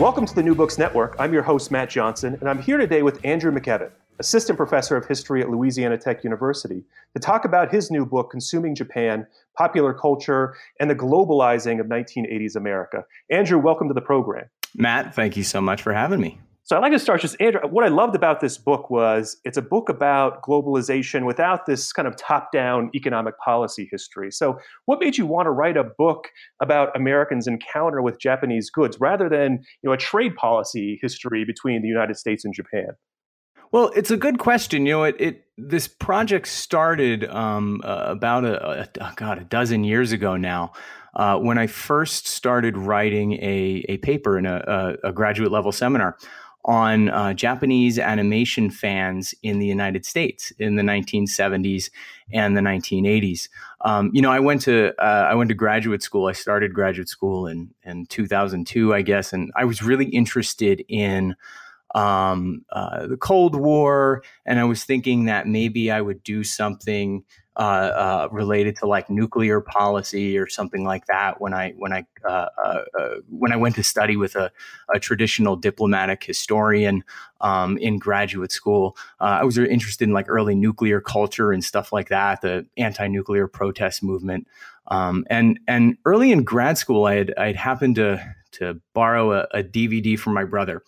Welcome to the New Books Network. I'm your host, Matt Johnson, and I'm here today with Andrew McKevitt, Assistant Professor of History at Louisiana Tech University, to talk about his new book, Consuming Japan Popular Culture and the Globalizing of 1980s America. Andrew, welcome to the program. Matt, thank you so much for having me. So I'd like to start just, Andrew, what I loved about this book was it's a book about globalization without this kind of top down economic policy history. So, what made you want to write a book about Americans' encounter with Japanese goods rather than you know, a trade policy history between the United States and Japan? Well, it's a good question. You know, it, it this project started um, uh, about a, a, God a dozen years ago now. Uh, when I first started writing a, a paper in a, a, a graduate level seminar on uh, Japanese animation fans in the United States in the 1970s and the 1980s. Um, you know, I went to uh, I went to graduate school. I started graduate school in in 2002, I guess, and I was really interested in um, uh, the Cold War, and I was thinking that maybe I would do something uh, uh, related to like nuclear policy or something like that when I when I uh, uh, uh, when I went to study with a, a traditional diplomatic historian um, in graduate school. I was interested in like early nuclear culture and stuff like that, the anti-nuclear protest movement. Um, and and early in grad school, I had I had happened to to borrow a, a DVD from my brother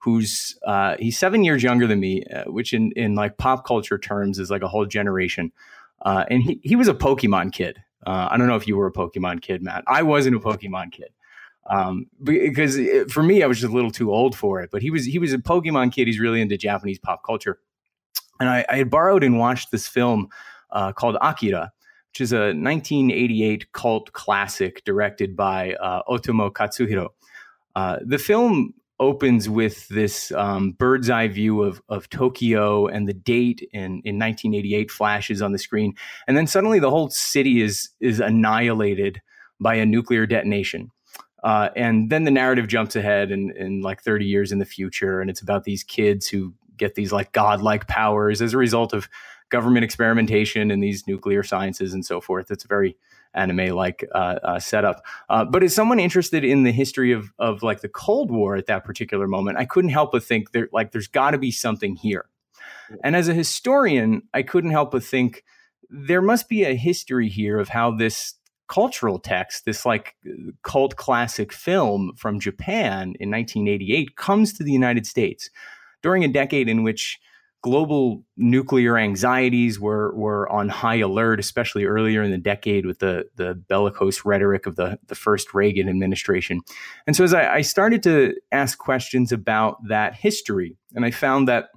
who's uh, he's seven years younger than me, uh, which in in like pop culture terms is like a whole generation. Uh, and he he was a Pokemon kid. Uh, I don't know if you were a Pokemon kid, Matt. I wasn't a Pokemon kid um, because it, for me, I was just a little too old for it. But he was he was a Pokemon kid. He's really into Japanese pop culture, and I, I had borrowed and watched this film uh, called Akira, which is a 1988 cult classic directed by uh, Otomo Katsuhiro. Uh, the film opens with this um, bird's eye view of, of Tokyo and the date in, in 1988 flashes on the screen. And then suddenly the whole city is, is annihilated by a nuclear detonation. Uh, and then the narrative jumps ahead in, in like 30 years in the future. And it's about these kids who get these like godlike powers as a result of government experimentation and these nuclear sciences and so forth. It's a very anime like uh, uh, setup. Uh, but as someone interested in the history of of like the Cold War at that particular moment, I couldn't help but think there like there's got to be something here. And as a historian, I couldn't help but think there must be a history here of how this cultural text, this like cult classic film from Japan in 1988, comes to the United States during a decade in which global nuclear anxieties were were on high alert, especially earlier in the decade with the the bellicose rhetoric of the the first Reagan administration. And so as I, I started to ask questions about that history, and I found that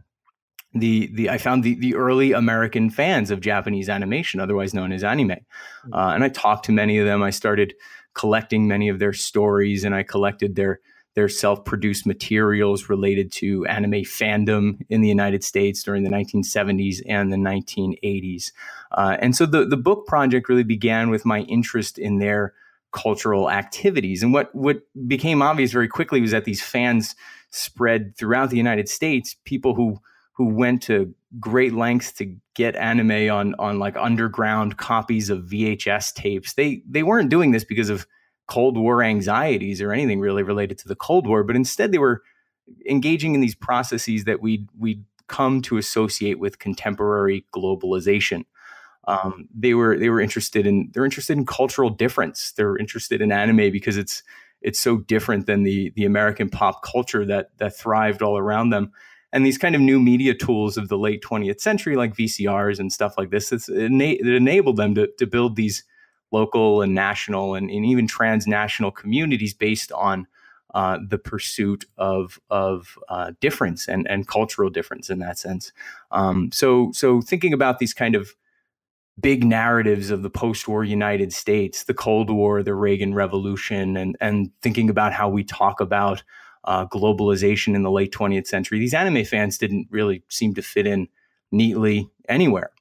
the the I found the the early American fans of Japanese animation, otherwise known as anime, uh, and I talked to many of them. I started collecting many of their stories, and I collected their their self-produced materials related to anime fandom in the United States during the 1970s and the 1980s. Uh, and so the, the book project really began with my interest in their cultural activities. And what, what became obvious very quickly was that these fans spread throughout the United States, people who who went to great lengths to get anime on on like underground copies of VHS tapes. They they weren't doing this because of Cold War anxieties or anything really related to the Cold War, but instead they were engaging in these processes that we we come to associate with contemporary globalization. Um, they were they were interested in they're interested in cultural difference. They're interested in anime because it's it's so different than the the American pop culture that that thrived all around them. And these kind of new media tools of the late 20th century, like VCRs and stuff like this, it, it enabled them to, to build these local and national and, and even transnational communities based on uh, the pursuit of of uh, difference and and cultural difference in that sense. Um, so so thinking about these kind of big narratives of the post-war United States, the Cold War, the Reagan Revolution, and and thinking about how we talk about uh, globalization in the late 20th century. These anime fans didn't really seem to fit in neatly anywhere.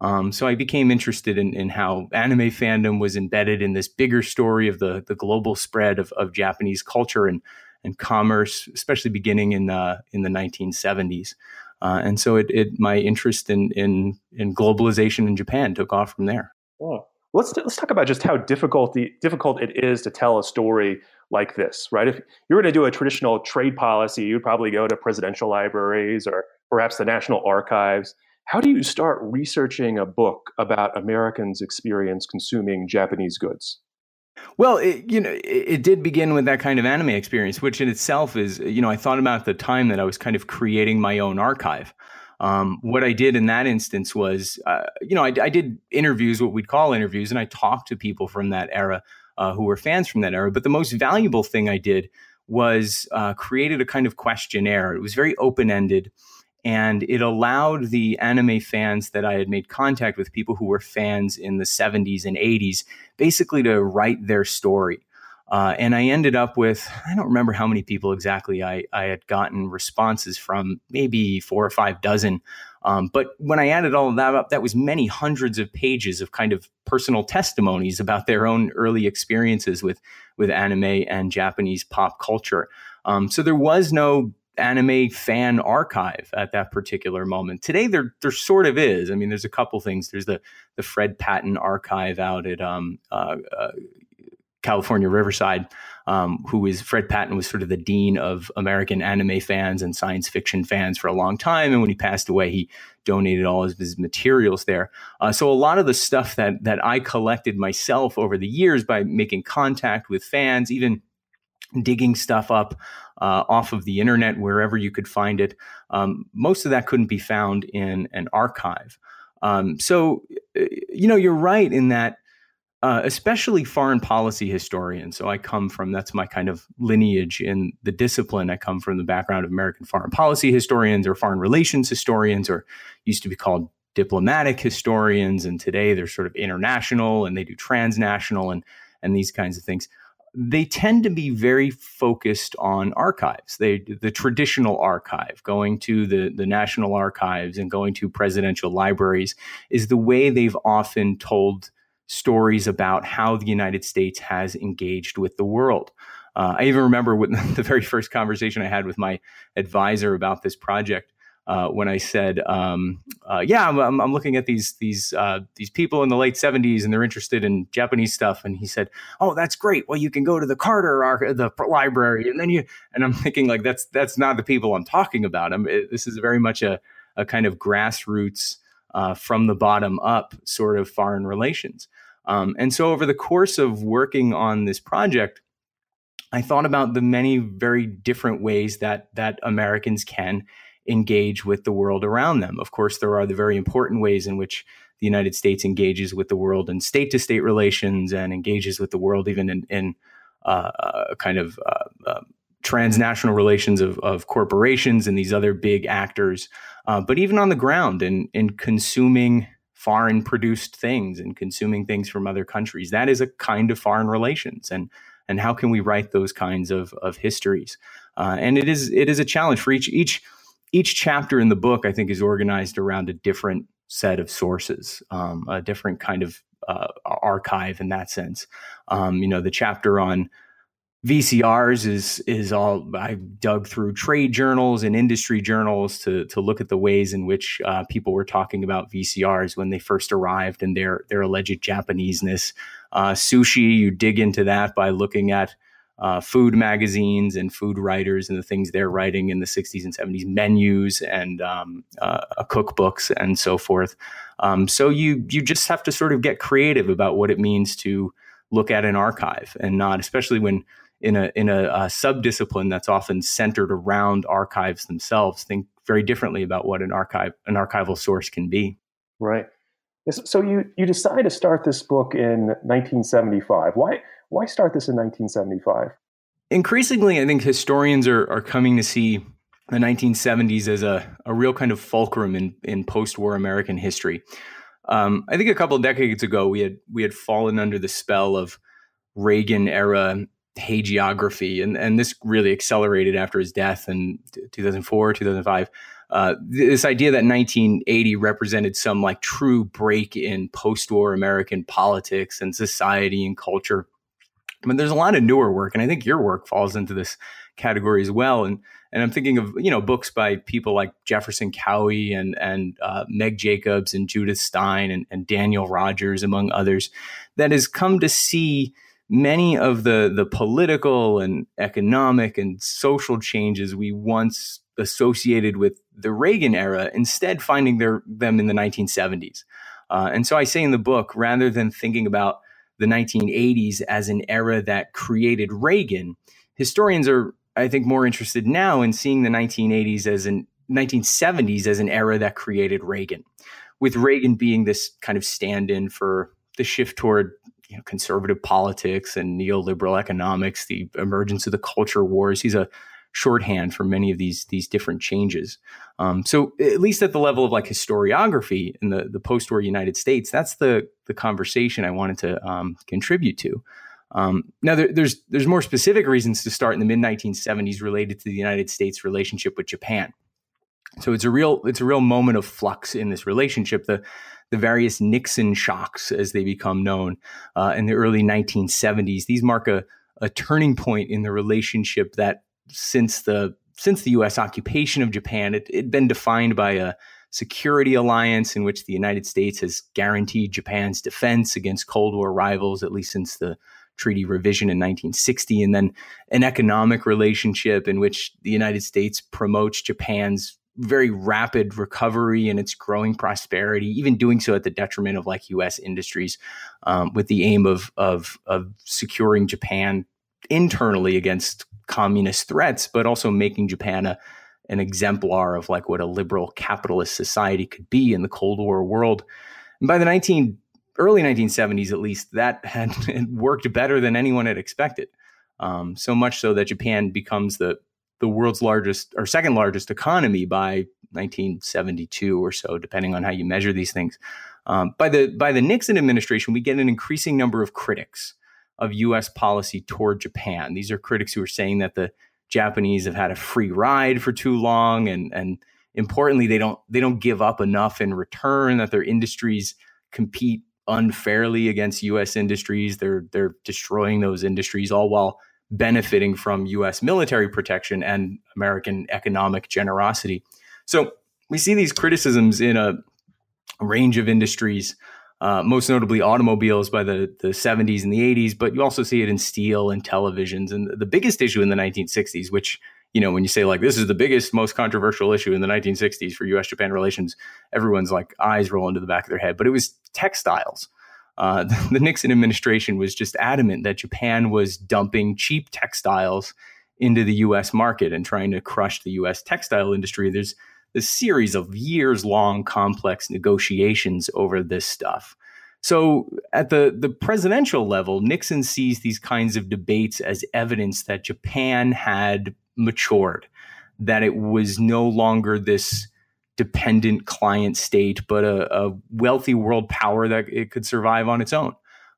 Um, so I became interested in, in how anime fandom was embedded in this bigger story of the the global spread of, of Japanese culture and and commerce, especially beginning in uh, in the 1970s. Uh, and so it, it, my interest in, in, in globalization in Japan took off from there. Oh. Let's, let's talk about just how difficult, the, difficult it is to tell a story like this, right? If you're going to do a traditional trade policy, you'd probably go to presidential libraries or perhaps the National Archives. How do you start researching a book about Americans' experience consuming Japanese goods? Well, it, you know, it, it, did begin with that kind of anime experience, which in itself is, you know, I thought about the time that I was kind of creating my own archive. Um, what I did in that instance was, uh, you know, I, I, did interviews, what we'd call interviews, and I talked to people from that era uh, who were fans from that era. But the most valuable thing I did was uh, created a kind of questionnaire. It was very open ended and it allowed the anime fans that I had made contact with, people who were fans in the 70s and 80s, basically to write their story. Uh, and I ended up with, I don't remember how many people exactly I, I had gotten responses from, maybe four or five dozen. Um, but when I added all of that up, that was many hundreds of pages of kind of personal testimonies about their own early experiences with, with anime and Japanese pop culture. Um, so there was no anime fan archive at that particular moment. Today there there sort of is. I mean, there's a couple things. There's the the Fred Patten archive out at um, uh, uh, California Riverside, um, who is Fred Patten was sort of the dean of American anime fans and science fiction fans for a long time. And when he passed away, he donated all of his materials there. Uh, so a lot of the stuff that that I collected myself over the years by making contact with fans, even digging stuff up uh, off of the internet wherever you could find it. Um, most of that couldn't be found in an archive. Um, so, uh, you know, you're right in that, uh, especially foreign policy historians. So I come from that's my kind of lineage in the discipline. I come from the background of American foreign policy historians or foreign relations historians, or used to be called diplomatic historians. And today they're sort of international and they do transnational and and these kinds of things they tend to be very focused on archives. They the traditional archive, going to the the national archives and going to presidential libraries is the way they've often told stories about how the United States has engaged with the world. Uh, I even remember when the very first conversation I had with my advisor about this project uh, when I said, um, uh, "Yeah, I'm, I'm, looking at these these uh, these people in the late '70s, and they're interested in Japanese stuff." And he said, "Oh, that's great. Well, you can go to the Carter Ar- the library, and then you." And I'm thinking, like, that's that's not the people I'm talking about. I'm, it, this is very much a a kind of grassroots, uh, from the bottom up sort of foreign relations. Um, and so, over the course of working on this project. I thought about the many very different ways that that Americans can engage with the world around them. Of course, there are the very important ways in which the United States engages with the world in state to state relations and engages with the world even in, in uh, uh kind of uh, uh, transnational relations of, of, corporations and these other big actors. Uh, but even on the ground in, in consuming foreign produced things and consuming things from other countries, that is a kind of foreign relations. And and how can we write those kinds of, of histories? Uh, and it is it is a challenge for each each each chapter in the book, I think, is organized around a different set of sources, um, a different kind of uh, archive in that sense. Um, you know, the chapter on VCRs is is all I dug through trade journals and industry journals to to look at the ways in which uh, people were talking about VCRs when they first arrived and their their alleged Japaneseness. Uh, sushi, you dig into that by looking at uh, food magazines and food writers and the things they're writing in the 60s and 70s, menus and um, uh, cookbooks and so forth. Um, so you you just have to sort of get creative about what it means to look at an archive and not, especially when in a in a, a subdiscipline that's often centered around archives themselves, think very differently about what an archive an archival source can be. Right. So you you decide to start this book in 1975. Why why start this in 1975? Increasingly, I think historians are, are coming to see the 1970s as a, a real kind of fulcrum in, in post war American history. Um, I think a couple decades ago we had we had fallen under the spell of Reagan era hagiography, and and this really accelerated after his death in 2004, 2005. Uh, this idea that 1980 represented some like true break in post-war American politics and society and culture. I mean, there's a lot of newer work, and I think your work falls into this category as well. And and I'm thinking of you know books by people like Jefferson Cowie and and uh, Meg Jacobs and Judith Stein and, and Daniel Rogers, among others, that has come to see many of the the political and economic and social changes we once associated with the Reagan era, instead finding their them in the 1970s. Uh, and so I say in the book, rather than thinking about the 1980s as an era that created Reagan, historians are I think more interested now in seeing the 1980s as an 1970s as an era that created Reagan, with Reagan being this kind of stand-in for the shift toward you know, conservative politics and neoliberal economics, the emergence of the culture wars. He's a shorthand for many of these these different changes. Um, so at least at the level of like historiography in the the post-war United States, that's the the conversation I wanted to um, contribute to. Um, now, there, there's there's more specific reasons to start in the mid 1970s related to the United States' relationship with Japan. So it's a real it's a real moment of flux in this relationship. The the various Nixon shocks, as they become known, uh, in the early 1970s, these mark a, a turning point in the relationship that since the since the U.S. occupation of Japan, it had been defined by a security alliance in which the United States has guaranteed Japan's defense against Cold War rivals, at least since the treaty revision in 1960, and then an economic relationship in which the United States promotes Japan's very rapid recovery and its growing prosperity, even doing so at the detriment of like U.S. industries, um, with the aim of, of of securing Japan internally against communist threats, but also making Japan a, an exemplar of like what a liberal capitalist society could be in the Cold War world. And by the 19 early 1970s, at least, that had worked better than anyone had expected. Um, so much so that Japan becomes the the world's largest or second largest economy by 1972 or so, depending on how you measure these things. Um, by the by the Nixon administration, we get an increasing number of critics of U.S. policy toward Japan. These are critics who are saying that the Japanese have had a free ride for too long, and and importantly, they don't they don't give up enough in return. That their industries compete unfairly against U.S. industries. They're they're destroying those industries all while benefiting from U.S. military protection and American economic generosity. So we see these criticisms in a range of industries, uh, most notably automobiles by the, the 70s and the 80s, but you also see it in steel and televisions. And the biggest issue in the 1960s, which you know, when you say like this is the biggest, most controversial issue in the 1960s for U.S. Japan relations, everyone's like eyes roll into the back of their head. But it was textiles. Uh, the, the Nixon administration was just adamant that Japan was dumping cheap textiles into the U.S. market and trying to crush the U.S. textile industry. There's a series of years long complex negotiations over this stuff. So at the, the presidential level, Nixon sees these kinds of debates as evidence that Japan had matured, that it was no longer this dependent client state, but a, a wealthy world power that it could survive on its own.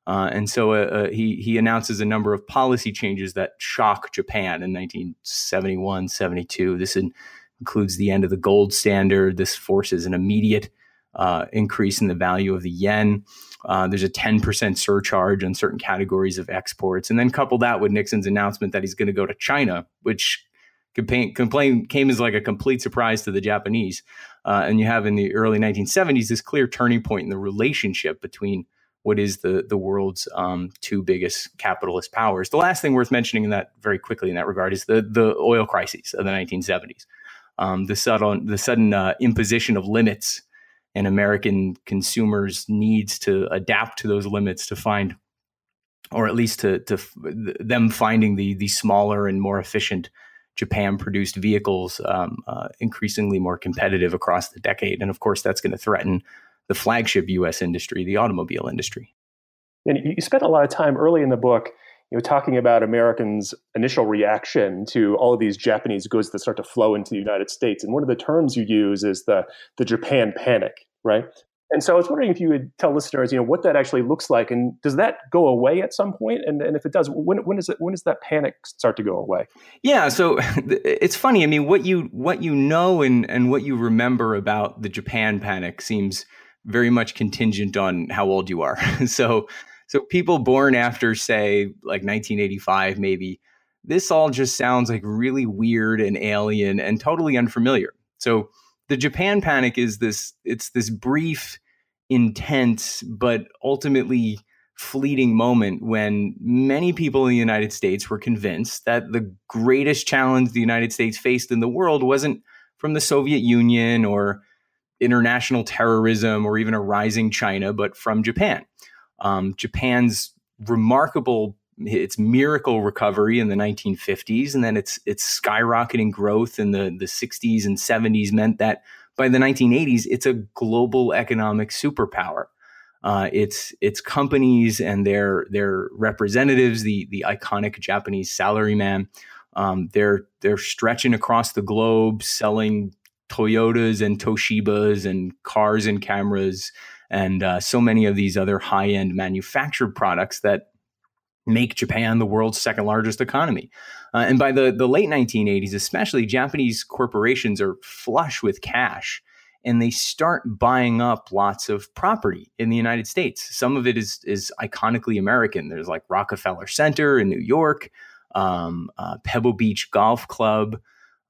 Uh, and so uh, uh, he, he announces a number of policy changes that shock Japan in 1971, 72. This in, includes the end of the gold standard. This forces an immediate uh, increase in the value of the yen. Uh, there's a 10% surcharge on certain categories of exports. And then couple that with Nixon's announcement that he's going to go to China, which complain, complain came as like a complete surprise to the Japanese. Uh, and you have in the early 1970s this clear turning point in the relationship between what is the the world's um, two biggest capitalist powers. The last thing worth mentioning in that very quickly in that regard is the the oil crises of the 1970s. Um, the sudden the sudden uh, imposition of limits and American consumers' needs to adapt to those limits to find, or at least to to them finding the the smaller and more efficient Japan produced vehicles um, uh, increasingly more competitive across the decade. And of course, that's going to threaten the flagship US industry, the automobile industry. And you spent a lot of time early in the book you know, talking about Americans' initial reaction to all of these Japanese goods that start to flow into the United States. And one of the terms you use is the, the Japan panic, right? And so I was wondering if you would tell listeners, you know, what that actually looks like, and does that go away at some point? And, and if it does, when when does it when does that panic start to go away? Yeah, so it's funny. I mean, what you what you know and and what you remember about the Japan panic seems very much contingent on how old you are. so so people born after say like 1985 maybe this all just sounds like really weird and alien and totally unfamiliar. So the Japan panic is this it's this brief intense but ultimately fleeting moment when many people in the United States were convinced that the greatest challenge the United States faced in the world wasn't from the Soviet Union or international terrorism or even a rising China, but from Japan. Um, Japan's remarkable its miracle recovery in the 1950s and then its its skyrocketing growth in the the 60s and 70s meant that by the 1980s it's a global economic superpower. Uh, its its companies and their their representatives the the iconic Japanese salaryman um, they're they're stretching across the globe selling Toyotas and Toshibas and cars and cameras and uh, so many of these other high end manufactured products that make Japan the world's second largest economy. Uh, and by the, the late 1980s, especially, Japanese corporations are flush with cash and they start buying up lots of property in the United States. Some of it is, is iconically American. There's like Rockefeller Center in New York, um, uh, Pebble Beach Golf Club.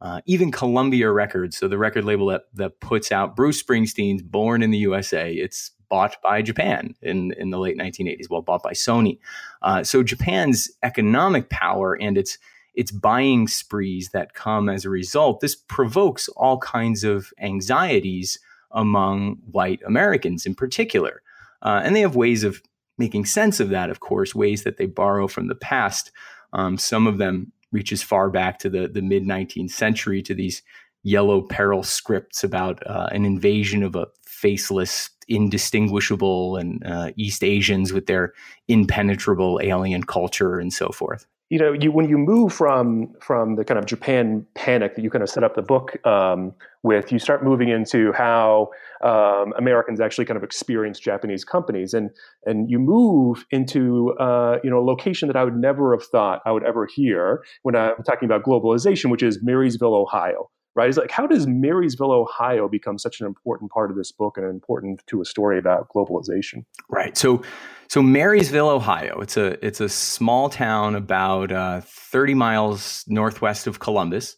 Uh, even Columbia Records, so the record label that, that puts out Bruce Springsteen's Born in the USA, it's bought by Japan in, in the late 1980s, well, bought by Sony. Uh, so Japan's economic power and its its buying sprees that come as a result, this provokes all kinds of anxieties among white Americans in particular. Uh, and they have ways of making sense of that, of course, ways that they borrow from the past. Um, some of them reach as far back to the, the mid 19th century to these yellow peril scripts about uh, an invasion of a faceless, indistinguishable, and uh, East Asians with their impenetrable alien culture and so forth. You know, you when you move from from the kind of Japan panic that you kind of set up the book um, with, you start moving into how um, Americans actually kind of experience Japanese companies, and and you move into uh, you know a location that I would never have thought I would ever hear when I'm talking about globalization, which is Marysville, Ohio right? It's like, how does Marysville, Ohio become such an important part of this book and important to a story about globalization? Right. So, so Marysville, Ohio, it's a it's a small town about uh, 30 miles northwest of Columbus.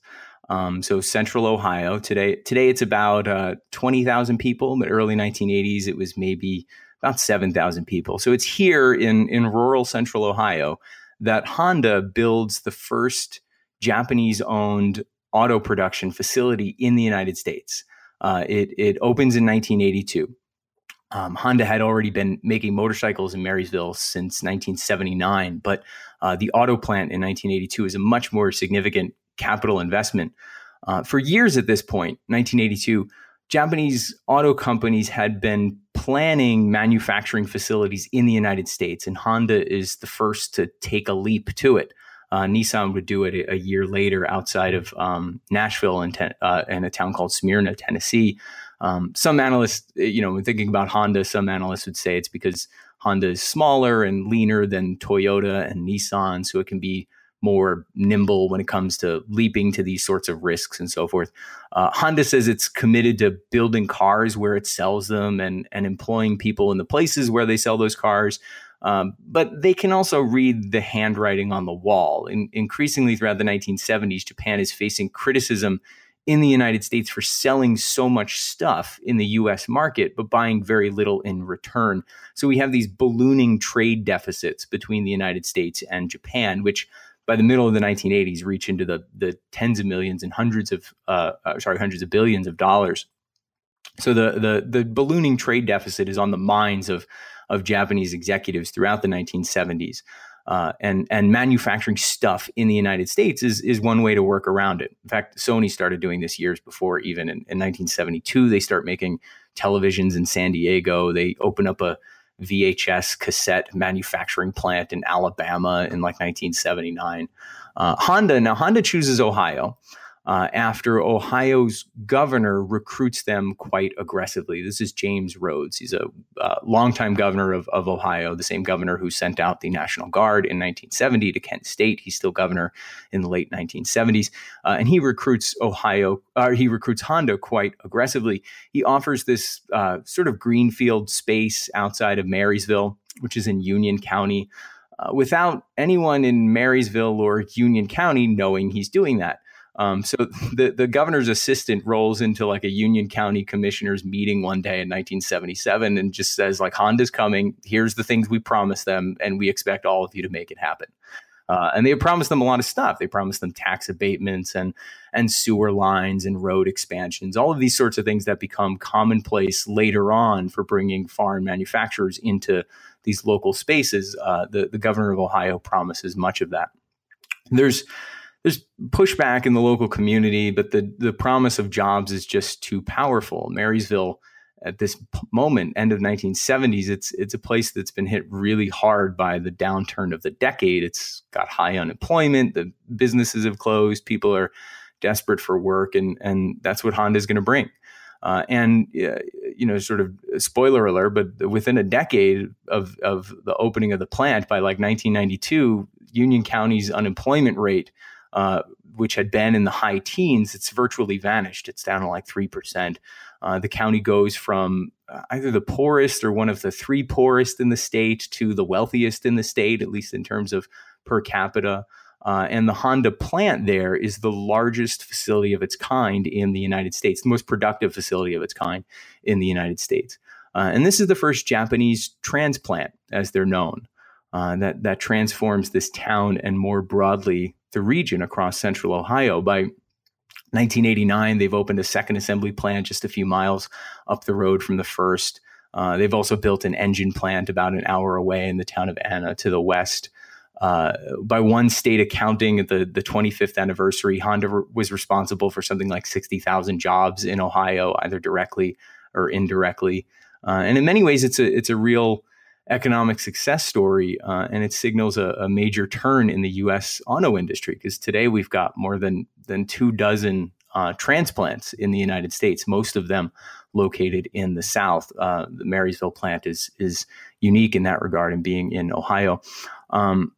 Um, so central Ohio today. Today it's about uh, 20,000 people, but early 1980s it was maybe about 7,000 people. So it's here in in rural central Ohio that Honda builds the first Japanese owned auto production facility in the United States. Uh, it, it opens in 1982. Um, Honda had already been making motorcycles in Marysville since 1979, but uh, the auto plant in 1982 is a much more significant capital investment. Uh, for years at this point, 1982, Japanese auto companies had been planning manufacturing facilities in the United States, and Honda is the first to take a leap to it. Uh, Nissan would do it a, year later outside of um, Nashville and ten, uh, in a town called Smyrna, Tennessee. Um, some analysts, you know, when thinking about Honda, some analysts would say it's because Honda is smaller and leaner than Toyota and Nissan, so it can be more nimble when it comes to leaping to these sorts of risks and so forth. Uh, Honda says it's committed to building cars where it sells them and, and employing people in the places where they sell those cars. Um, but they can also read the handwriting on the wall. In, increasingly throughout the 1970s, Japan is facing criticism in the United States for selling so much stuff in the US market, but buying very little in return. So we have these ballooning trade deficits between the United States and Japan, which by the middle of the 1980s reach into the, the tens of millions and hundreds of, uh, uh, sorry, hundreds of billions of dollars. So the, the, the ballooning trade deficit is on the minds of of Japanese executives throughout the 1970s. Uh, and and manufacturing stuff in the United States is is one way to work around it. In fact, Sony started doing this years before. Even in, in 1972, they start making televisions in San Diego. They open up a VHS cassette manufacturing plant in Alabama in like 1979. Uh, Honda now Honda chooses Ohio. Uh, after Ohio's governor recruits them quite aggressively. This is James Rhodes. He's a uh, longtime governor of, of Ohio, the same governor who sent out the National Guard in 1970 to Kent State. He's still governor in the late 1970s, uh, and he recruits Ohio. Uh, he recruits Honda quite aggressively. He offers this uh, sort of greenfield space outside of Marysville, which is in Union County. Without anyone in Marysville or Union County knowing he's doing that. Um, so the, the governor's assistant rolls into like a Union County commissioners meeting one day in 1977 and just says like Honda's coming. Here's the things we promised them, and we expect all of you to make it happen. Uh, and they promised them a lot of stuff. They promised them tax abatements and and sewer lines and road expansions, all of these sorts of things that become commonplace later on for bringing foreign manufacturers into these local spaces. Uh, the the governor of Ohio promises much of that. There's there's pushback in the local community, but the the promise of jobs is just too powerful. Marysville at this moment, end of 1970s, it's it's a place that's been hit really hard by the downturn of the decade. It's got high unemployment, the businesses have closed, people are desperate for work, and and that's what Honda is going to bring. Uh, and uh, you know, sort of spoiler alert, but within a decade of of the opening of the plant, by like 1992, Union County's unemployment rate uh, which had been in the high teens, it's virtually vanished. It's down to like 3%. Uh, the county goes from uh, either the poorest or one of the three poorest in the state to the wealthiest in the state, at least in terms of per capita. Uh, and the Honda plant there is the largest facility of its kind in the United States, the most productive facility of its kind in the United States. Uh, and this is the first Japanese transplant, as they're known, uh, that that transforms this town and more broadly the region across central Ohio. By 1989, they've opened a second assembly plant just a few miles up the road from the first. Uh, they've also built an engine plant about an hour away in the town of Anna to the west. Uh, by one state accounting, at the, the 25th anniversary, Honda re- was responsible for something like 60,000 jobs in Ohio, either directly or indirectly. Uh, and in many ways, it's a it's a real economic success story, uh, and it signals a, a, major turn in the U.S. auto industry because today we've got more than than two dozen uh, transplants in the United States, most of them located in the South. Uh, the Marysville plant is is unique in that regard, and being in Ohio. Um,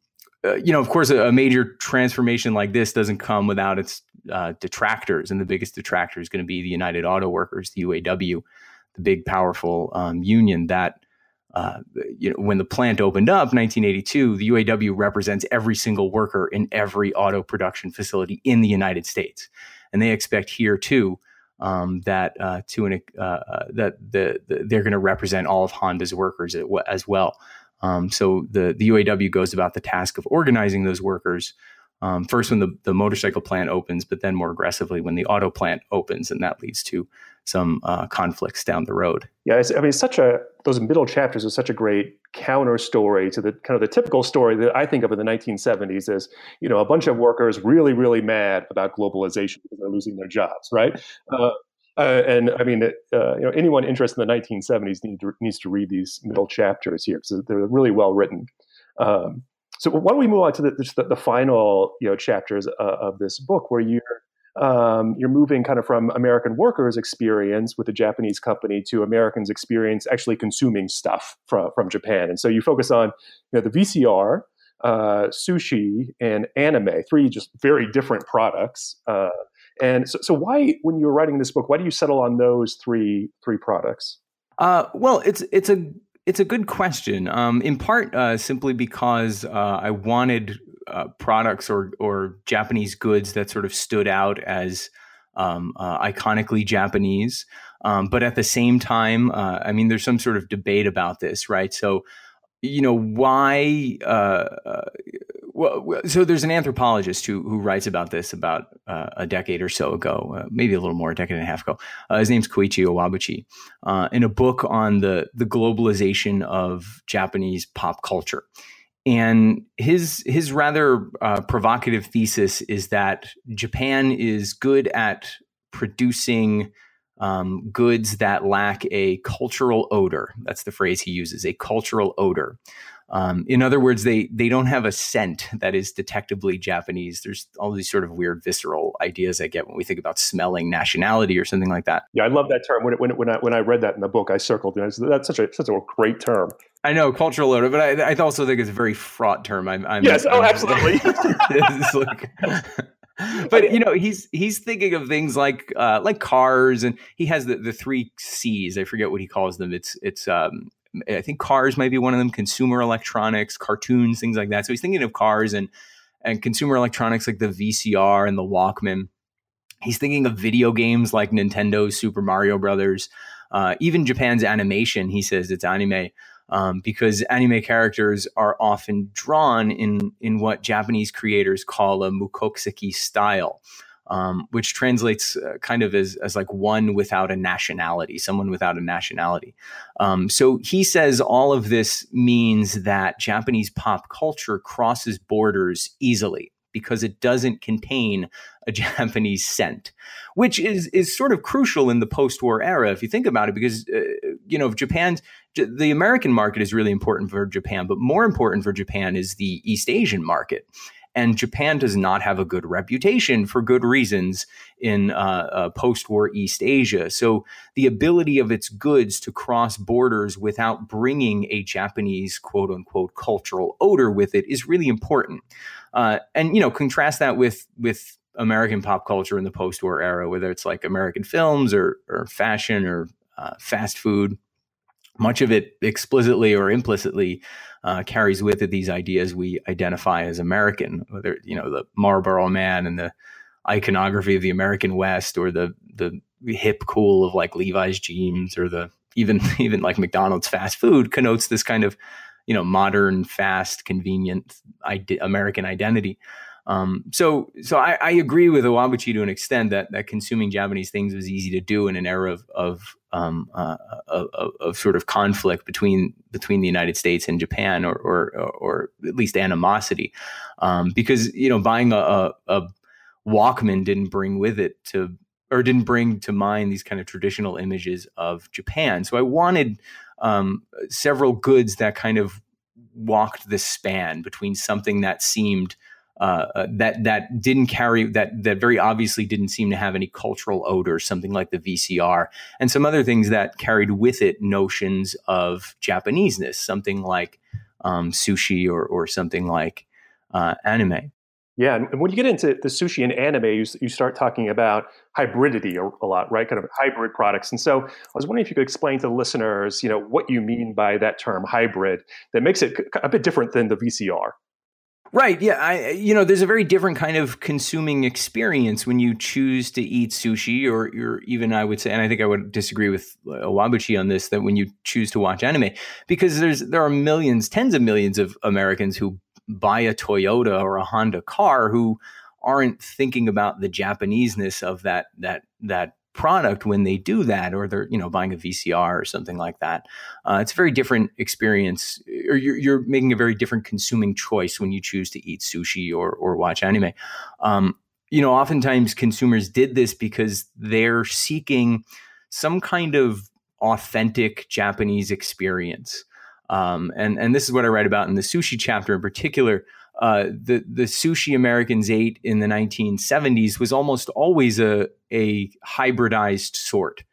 uh, you know, of course, a, major transformation like this doesn't come without its uh, detractors, and the biggest detractor is going to be the United Auto Workers, the UAW, the big, powerful um, union that uh, you know, when the plant opened up, 1982, the UAW represents every single worker in every auto production facility in the United States, and they expect here too um, that uh, to an uh, uh that the, the they're going to represent all of Honda's workers as well. Um, so the the UAW goes about the task of organizing those workers um, first when the, the motorcycle plant opens, but then more aggressively when the auto plant opens, and that leads to some uh, conflicts down the road. Yeah, I mean, such a those middle chapters are such a great counter story to the kind of the typical story that I think of in the 1970s as you know a bunch of workers really really mad about globalization because they're losing their jobs, right? Uh, uh, and I mean, uh, you know, anyone interested in the 1970s need to, needs to read these middle chapters here because they're really well written. Um, so why don't we move on to the, the, the final you know chapters uh, of this book where you're um, you're moving kind of from American workers' experience with a Japanese company to Americans' experience actually consuming stuff from, from Japan. And so you focus on you know, the VCR, uh, sushi, and anime, three just very different products. Uh, and so, so why, when you were writing this book, why do you settle on those three three products? Uh, well, it's it's a it's a good question. Um, in part, uh, simply because uh, I wanted uh, products or or Japanese goods that sort of stood out as um, uh, iconically Japanese. Um, but at the same time, uh, I mean, there's some sort of debate about this, right? So, you know, why? Uh, well, so there's an anthropologist who who writes about this about uh, a decade or so ago, uh, maybe a little more, a decade and a half ago. Uh, his name's Koichi Iwabuchi, in a book on the the globalization of Japanese pop culture. And his his rather uh, provocative thesis is that Japan is good at producing um, goods that lack a cultural odor. That's the phrase he uses, a cultural odor. Um, in other words, they they don't have a scent that is detectably Japanese. There's all these sort of weird visceral ideas I get when we think about smelling nationality or something like that. Yeah, I love that term. When it, when it, when I when I read that in the book, I circled it. That's such a such a great term. I know cultural odor, but I, I also think it's a very fraught term. I'm, I'm yes, oh, I'm, absolutely. like, but you know, he's he's thinking of things like uh, like cars, and he has the, the three C's. I forget what he calls them. It's it's um, I think cars might be one of them. Consumer electronics, cartoons, things like that. So he's thinking of cars and and consumer electronics like the VCR and the Walkman. He's thinking of video games like Nintendo's Super Mario Brothers. Uh, even Japan's animation, he says it's anime um, because anime characters are often drawn in in what Japanese creators call a mukokuseki style um, which translates uh, kind of as, as like one without a nationality, someone without a nationality. Um, so he says all of this means that Japanese pop culture crosses borders easily because it doesn't contain a Japanese scent, which is is sort of crucial in the post-war era if you think about it, because uh, you know Japan's the American market is really important for Japan, but more important for Japan is the East Asian market. And Japan does not have a good reputation for good reasons in uh, uh, post war East Asia. So the ability of its goods to cross borders without bringing a Japanese quote unquote cultural odor with it is really important. Uh, and, you know, contrast that with, with American pop culture in the post war era, whether it's like American films or, or fashion or uh, fast food much of it explicitly or implicitly uh, carries with it these ideas we identify as American, whether you know the Marlboro Man and the iconography of the American West, or the the hip cool of like Levi's jeans, or the even even like McDonald's fast food connotes this kind of you know modern, fast, convenient American identity. Um, so, so I, I, agree with Iwabuchi to an extent that that consuming Japanese things was easy to do in an era of of, um, uh, of, of, sort of conflict between between the United States and Japan, or or, or at least animosity, um, because you know buying a, a, a Walkman didn't bring with it to or didn't bring to mind these kind of traditional images of Japan. So I wanted um, several goods that kind of walked the span between something that seemed uh, uh, that that didn't carry that that very obviously didn't seem to have any cultural odor, something like the VCR, and some other things that carried with it notions of Japaneseness, something like um, sushi or or something like uh, anime. Yeah, and when you get into the sushi and anime, you, you start talking about hybridity a, a, lot, right? Kind of hybrid products. And so I was wondering if you could explain to the listeners, you know, what you mean by that term hybrid that makes it a bit different than the VCR. Right. Yeah. I, you know, there's a very different kind of consuming experience when you choose to eat sushi, or, or even I would say, and I think I would disagree with uh, Iwabuchi on this, that when you choose to watch anime, because there's there are millions, tens of millions of Americans who buy a Toyota or a Honda car who aren't thinking about the Japaneseness of that that that product when they do that or they're you know buying a vcr or something like that uh, it's a very different experience or you're, you're, making a very different consuming choice when you choose to eat sushi or, or watch anime. Um, you know oftentimes consumers did this because they're seeking some kind of authentic japanese experience. Um, and and this is what i write about in the sushi chapter in particular uh, the the sushi Americans ate in the 1970s was almost always a a hybridized sort,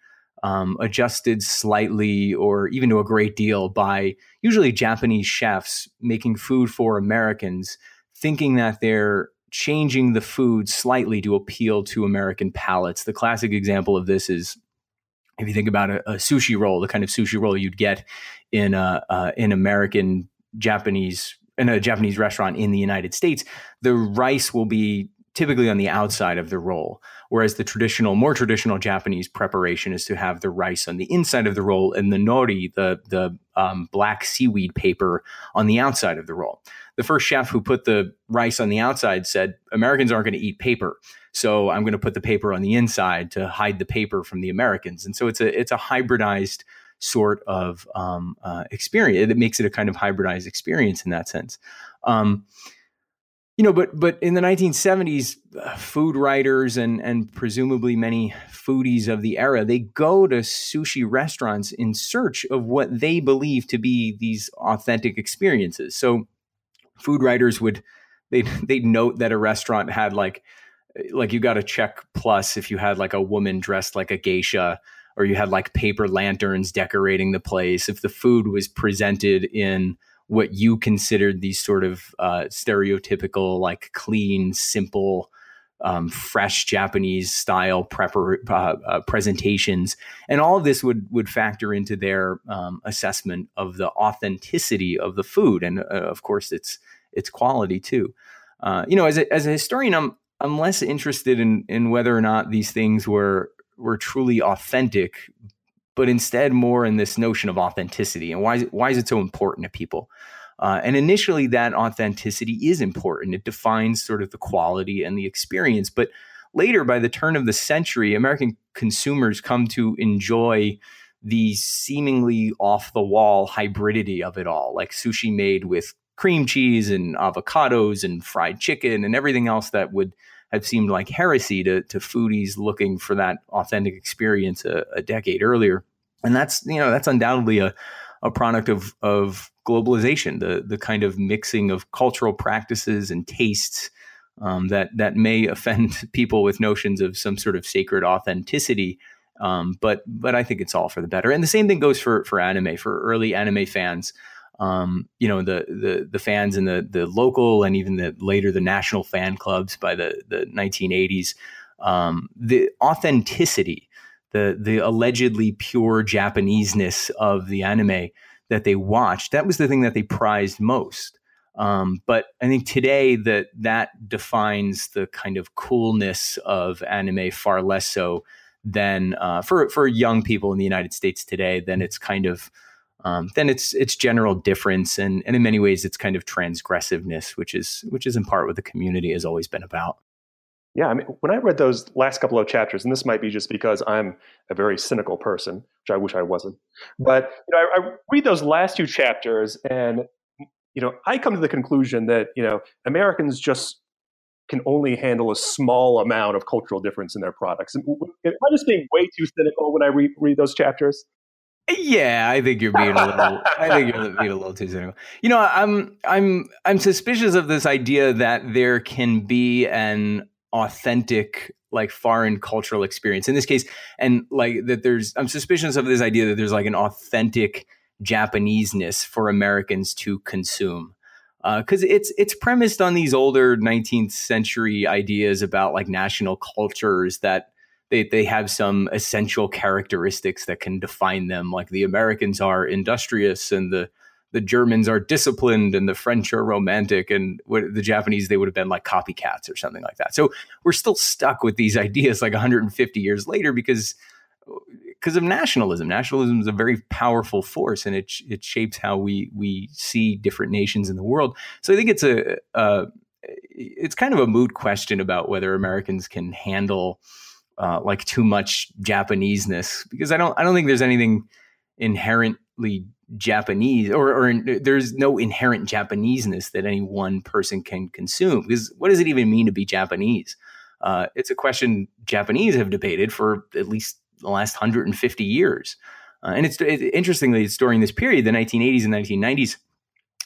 um, adjusted slightly or even to a great deal by usually Japanese chefs making food for Americans, thinking that they're changing the food slightly to appeal to American palates. The classic example of this is if you think about a, a sushi roll, the kind of sushi roll you'd get in a, uh, in American Japanese in a Japanese restaurant in the United States, the rice will be typically on the outside of the roll, whereas the traditional, more traditional Japanese preparation is to have the rice on the inside of the roll and the nori, the the um, black seaweed paper, on the outside of the roll. The first chef who put the rice on the outside said, "Americans aren't going to eat paper." So I'm going to put the paper on the inside to hide the paper from the Americans, and so it's a it's a hybridized sort of um, uh, experience. It makes it a kind of hybridized experience in that sense. Um, you know, but but in the 1970s, uh, food writers and and presumably many foodies of the era, they go to sushi restaurants in search of what they believe to be these authentic experiences. So, food writers would they they note that a restaurant had like like you got a check plus if you had like a woman dressed like a geisha or you had like paper lanterns decorating the place if the food was presented in what you considered these sort of uh, stereotypical like clean simple um, fresh Japanese style prepar- uh, uh, presentations, and all of this would would factor into their um, assessment of the authenticity of the food, and uh, of course its its quality too. Uh, you know, as a, as a historian, I'm I'm less interested in in whether or not these things were were truly authentic, but instead more in this notion of authenticity and why is it, why is it so important to people? Uh, and initially, that authenticity is important. It defines sort of the quality and the experience. But later, by the turn of the century, American consumers come to enjoy the seemingly off the wall hybridity of it all, like sushi made with cream cheese and avocados and fried chicken and everything else that would have seemed like heresy to, to foodies looking for that authentic experience a, a decade earlier. And that's, you know, that's undoubtedly a, a product of, of globalization, the, the kind of mixing of cultural practices and tastes um, that, that may offend people with notions of some sort of sacred authenticity. Um, but, but I think it's all for the better. And the same thing goes for, for anime, for early anime fans um, you know the the the fans in the the local and even the later the national fan clubs by the the 1980s um, the authenticity the the allegedly pure Japaneseness of the anime that they watched that was the thing that they prized most. Um, but I think today that that defines the kind of coolness of anime far less so than uh, for for young people in the United States today than it's kind of um, then it's it's general difference and and in many ways it's kind of transgressiveness, which is which is in part what the community has always been about. Yeah, I mean, when I read those last couple of chapters, and this might be just because I'm a very cynical person, which I wish I wasn't, but you know, I, I read those last two chapters, and you know, I come to the conclusion that you know Americans just can only handle a small amount of cultural difference in their products. Am I just being way too cynical when I read, read those chapters? Yeah, I think you're being a little. I think you're being a little too cynical. You know, I'm I'm I'm suspicious of this idea that there can be an authentic like foreign cultural experience in this case, and like that there's. I'm suspicious of this idea that there's like an authentic Japaneseness for Americans to consume because uh, it's it's premised on these older 19th century ideas about like national cultures that they they have some essential characteristics that can define them. Like the Americans are industrious, and the the Germans are disciplined, and the French are romantic, and what, the Japanese they would have been like copycats or something like that. So we're still stuck with these ideas like 150 years later because because of nationalism. Nationalism is a very powerful force, and it it shapes how we we see different nations in the world. So I think it's a, a it's kind of a moot question about whether Americans can handle uh, like too much Japaneseness because I don't I don't think there's anything inherently Japanese or, or in, there's no inherent Japaneseness that any one person can consume because what does it even mean to be Japanese? Uh, it's a question Japanese have debated for at least the last 150 years. Uh, and it's it, interestingly, it's during this period, the 1980s and 1990s,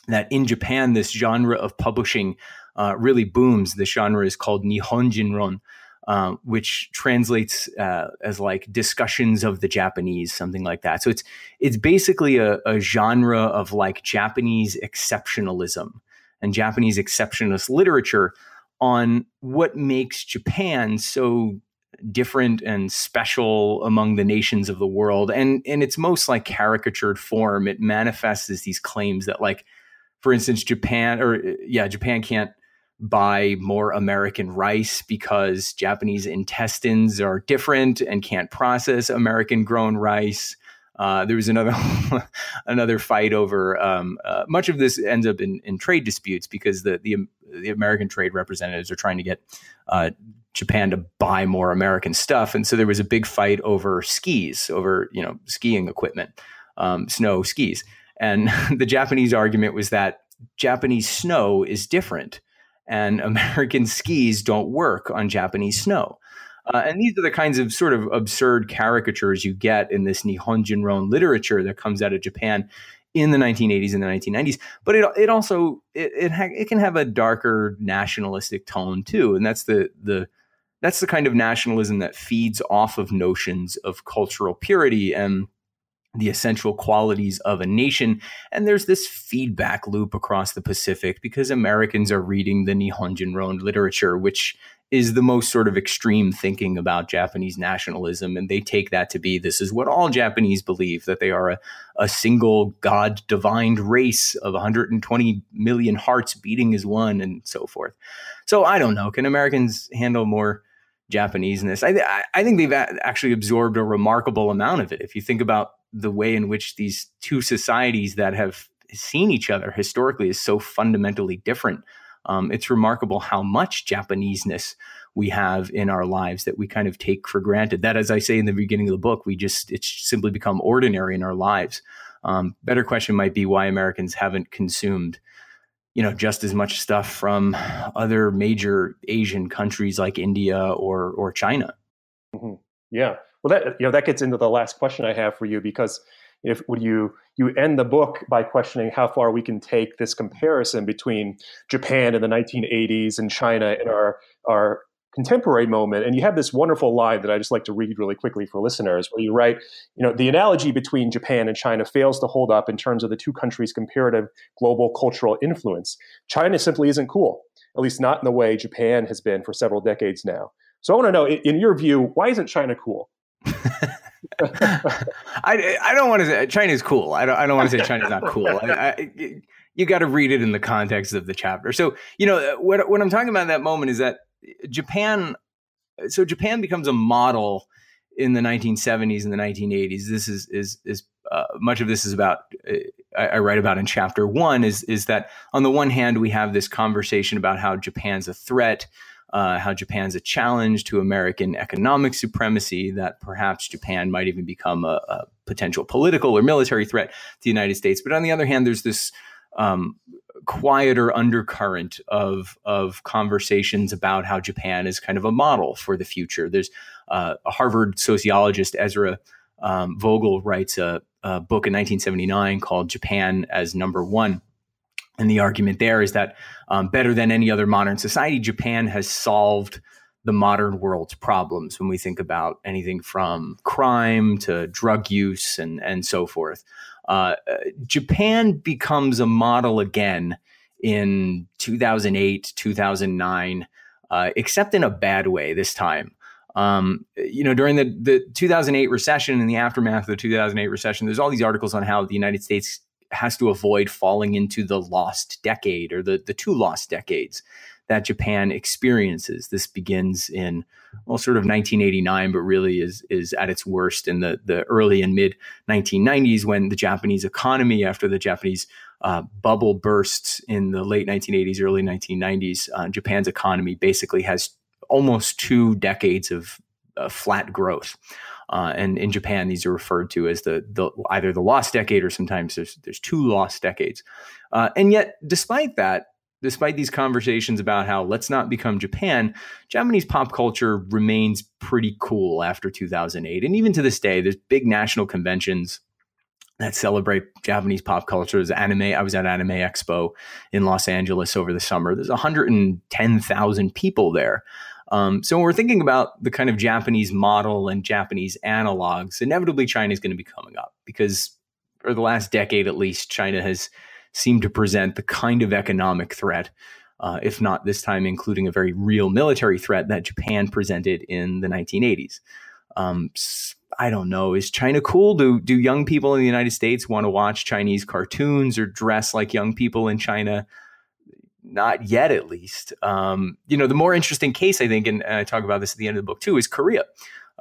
that in Japan, this genre of publishing uh, really booms. The genre is called Nihonjinron, um, which translates uh, as like discussions of the Japanese, something like that. So it's it's basically a, a genre of like Japanese exceptionalism and Japanese exceptionalist literature on what makes Japan so different and special among the nations of the world. And in its most like caricatured form, it manifests as these claims that like, for instance, Japan or yeah, Japan can't buy more American rice because Japanese intestines are different and can't process American grown rice. Uh, there was another another fight over um, uh, much of this ends up in, in, trade disputes because the, the, the American trade representatives are trying to get uh, Japan to buy more American stuff, and so there was a big fight over skis, over you know skiing equipment, um, snow skis, and the Japanese argument was that Japanese snow is different and American skis don't work on Japanese snow. Uh, and these are the kinds of sort of absurd caricatures you get in this Nihonjinron literature that comes out of Japan in the 1980s and the 1990s. But it it also it it, ha- it can have a darker nationalistic tone too, and that's the the that's the kind of nationalism that feeds off of notions of cultural purity and the essential qualities of a nation. And there's this feedback loop across the Pacific because Americans are reading the Nihonjinron literature, which is the most sort of extreme thinking about Japanese nationalism. And they take that to be this is what all Japanese believe that they are a, a single God divined race of 120 million hearts beating as one and so forth. So I don't know. Can Americans handle more Japaneseness? I, I think they've actually absorbed a remarkable amount of it. If you think about the way in which these two societies that have seen each other historically is so fundamentally different um, it's remarkable how much Japaneseness we have in our lives that we kind of take for granted. That, as I say in the beginning of the book, we just it's simply become ordinary in our lives. Um, better question might be why Americans haven't consumed, you know, just as much stuff from other major Asian countries like India or or China. Mm-hmm. Yeah, well, that you know that gets into the last question I have for you because if would you you end the book by questioning how far we can take this comparison between Japan in the 1980s and China in our our contemporary moment. And you have this wonderful line that I just like to read really quickly for listeners where you write you know the analogy between Japan and China fails to hold up in terms of the two countries comparative global cultural influence. China simply isn't cool at least not in the way Japan has been for several decades now. So I want to know in your view why isn't China cool I, I don't want to say China's cool. I don't, I don't want to say China's not cool. I, I, you got to read it in the context of the chapter. So, you know, what, what I'm talking about in that moment is that Japan, so Japan becomes a model in the 1970s and the 1980s. This is, is, is uh, much of this is about, uh, I, I write about in chapter one is, is that on the one hand, we have this conversation about how Japan's a threat uh, how Japan's a challenge to American economic supremacy, that perhaps Japan might even become a, a, potential political or military threat to the United States. But on the other hand, there's this um, quieter undercurrent of of conversations about how Japan is kind of a model for the future. There's uh, a Harvard sociologist Ezra um, Vogel writes a, a book in 1979 called Japan as Number One and the argument there is that um, better than any other modern society, Japan has solved the modern world's problems when we think about anything from crime to drug use and, and so forth. Uh, Japan becomes a model again in 2008, 2009, uh, except in a bad way this time. Um, you know, during the, the 2008 recession and the aftermath of the 2008 recession, there's all these articles on how the United States has to avoid falling into the lost decade or the, the two lost decades that Japan experiences. This begins in well, sort of 1989, but really is is at its worst in the the early and mid 1990s when the Japanese economy, after the Japanese uh, bubble bursts in the late 1980s, early 1990s, uh, Japan's economy basically has almost two decades of uh, flat growth. Uh, and in Japan, these are referred to as the, the either the lost decade or sometimes there's there's two lost decades. Uh, and yet, despite that, despite these conversations about how let's not become Japan, Japanese pop culture remains pretty cool after 2008. And even to this day, there's big national conventions that celebrate Japanese pop culture. There's anime. I was at Anime Expo in Los Angeles over the summer. There's 110,000 people there. Um, so when we're thinking about the kind of Japanese model and Japanese analogs, inevitably China is going to be coming up because for the last decade at least, China has seemed to present the kind of economic threat, uh, if not this time including a very real military threat that Japan presented in the 1980s. Um, I don't know. Is China cool? Do do young people in the United States want to watch Chinese cartoons or dress like young people in China? Not yet at least. Um, you know, the more interesting case, I think, and, and, I talk about this at the end of the book too, is Korea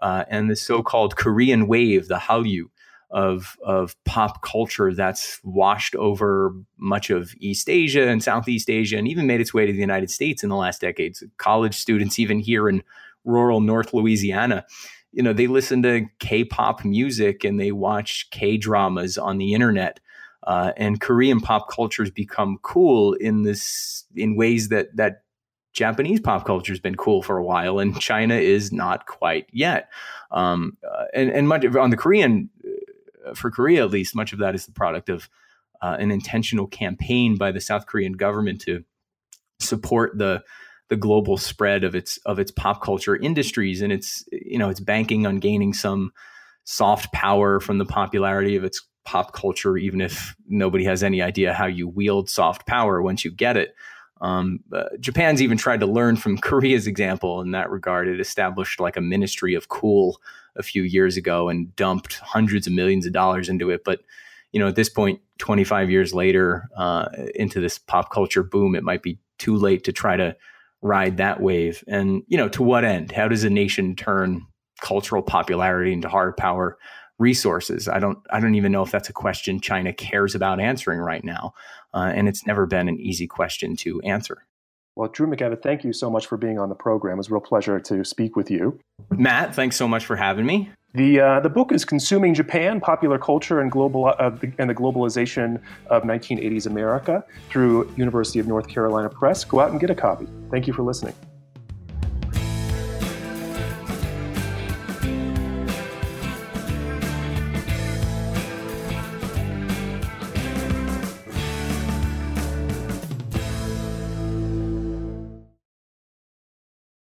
uh, and the so-called Korean wave, the Hallyu of of pop culture that's washed over much of East Asia and Southeast Asia, and even made its way to the United States in the last decades. College students, even here in rural North Louisiana, you know, they listen to K-pop music and they watch K dramas on the internet uh, and Korean pop culture has become cool in this in ways that that Japanese pop culture has been cool for a while, and China is not quite yet. Um, uh, and and much on the Korean, uh, for Korea at least, much of that is the product of uh, an intentional campaign by the South Korean government to support the the global spread of its of its pop culture industries, and it's you know it's banking on gaining some soft power from the popularity of its pop culture, even if nobody has any idea how you wield soft power once you get it. Um, uh, Japan's even tried to learn from Korea's example in that regard. It established like a ministry of cool a few years ago and dumped hundreds of millions of dollars into it. But you know, at this point, 25 years later, uh, into this pop culture boom, it might be too late to try to ride that wave. And you know, to what end? How does a nation turn cultural popularity into hard power resources? I don't I don't even know if that's a question China cares about answering right now, uh, and it's never been an easy question to answer. Well, Drew McKevitt, thank you so much for being on the program. It was a real pleasure to speak with you. Matt, thanks so much for having me. The, uh, the book is Consuming Japan Popular Culture and, Global, uh, and the Globalization of 1980s America through University of North Carolina Press. Go out and get a copy. Thank you for listening.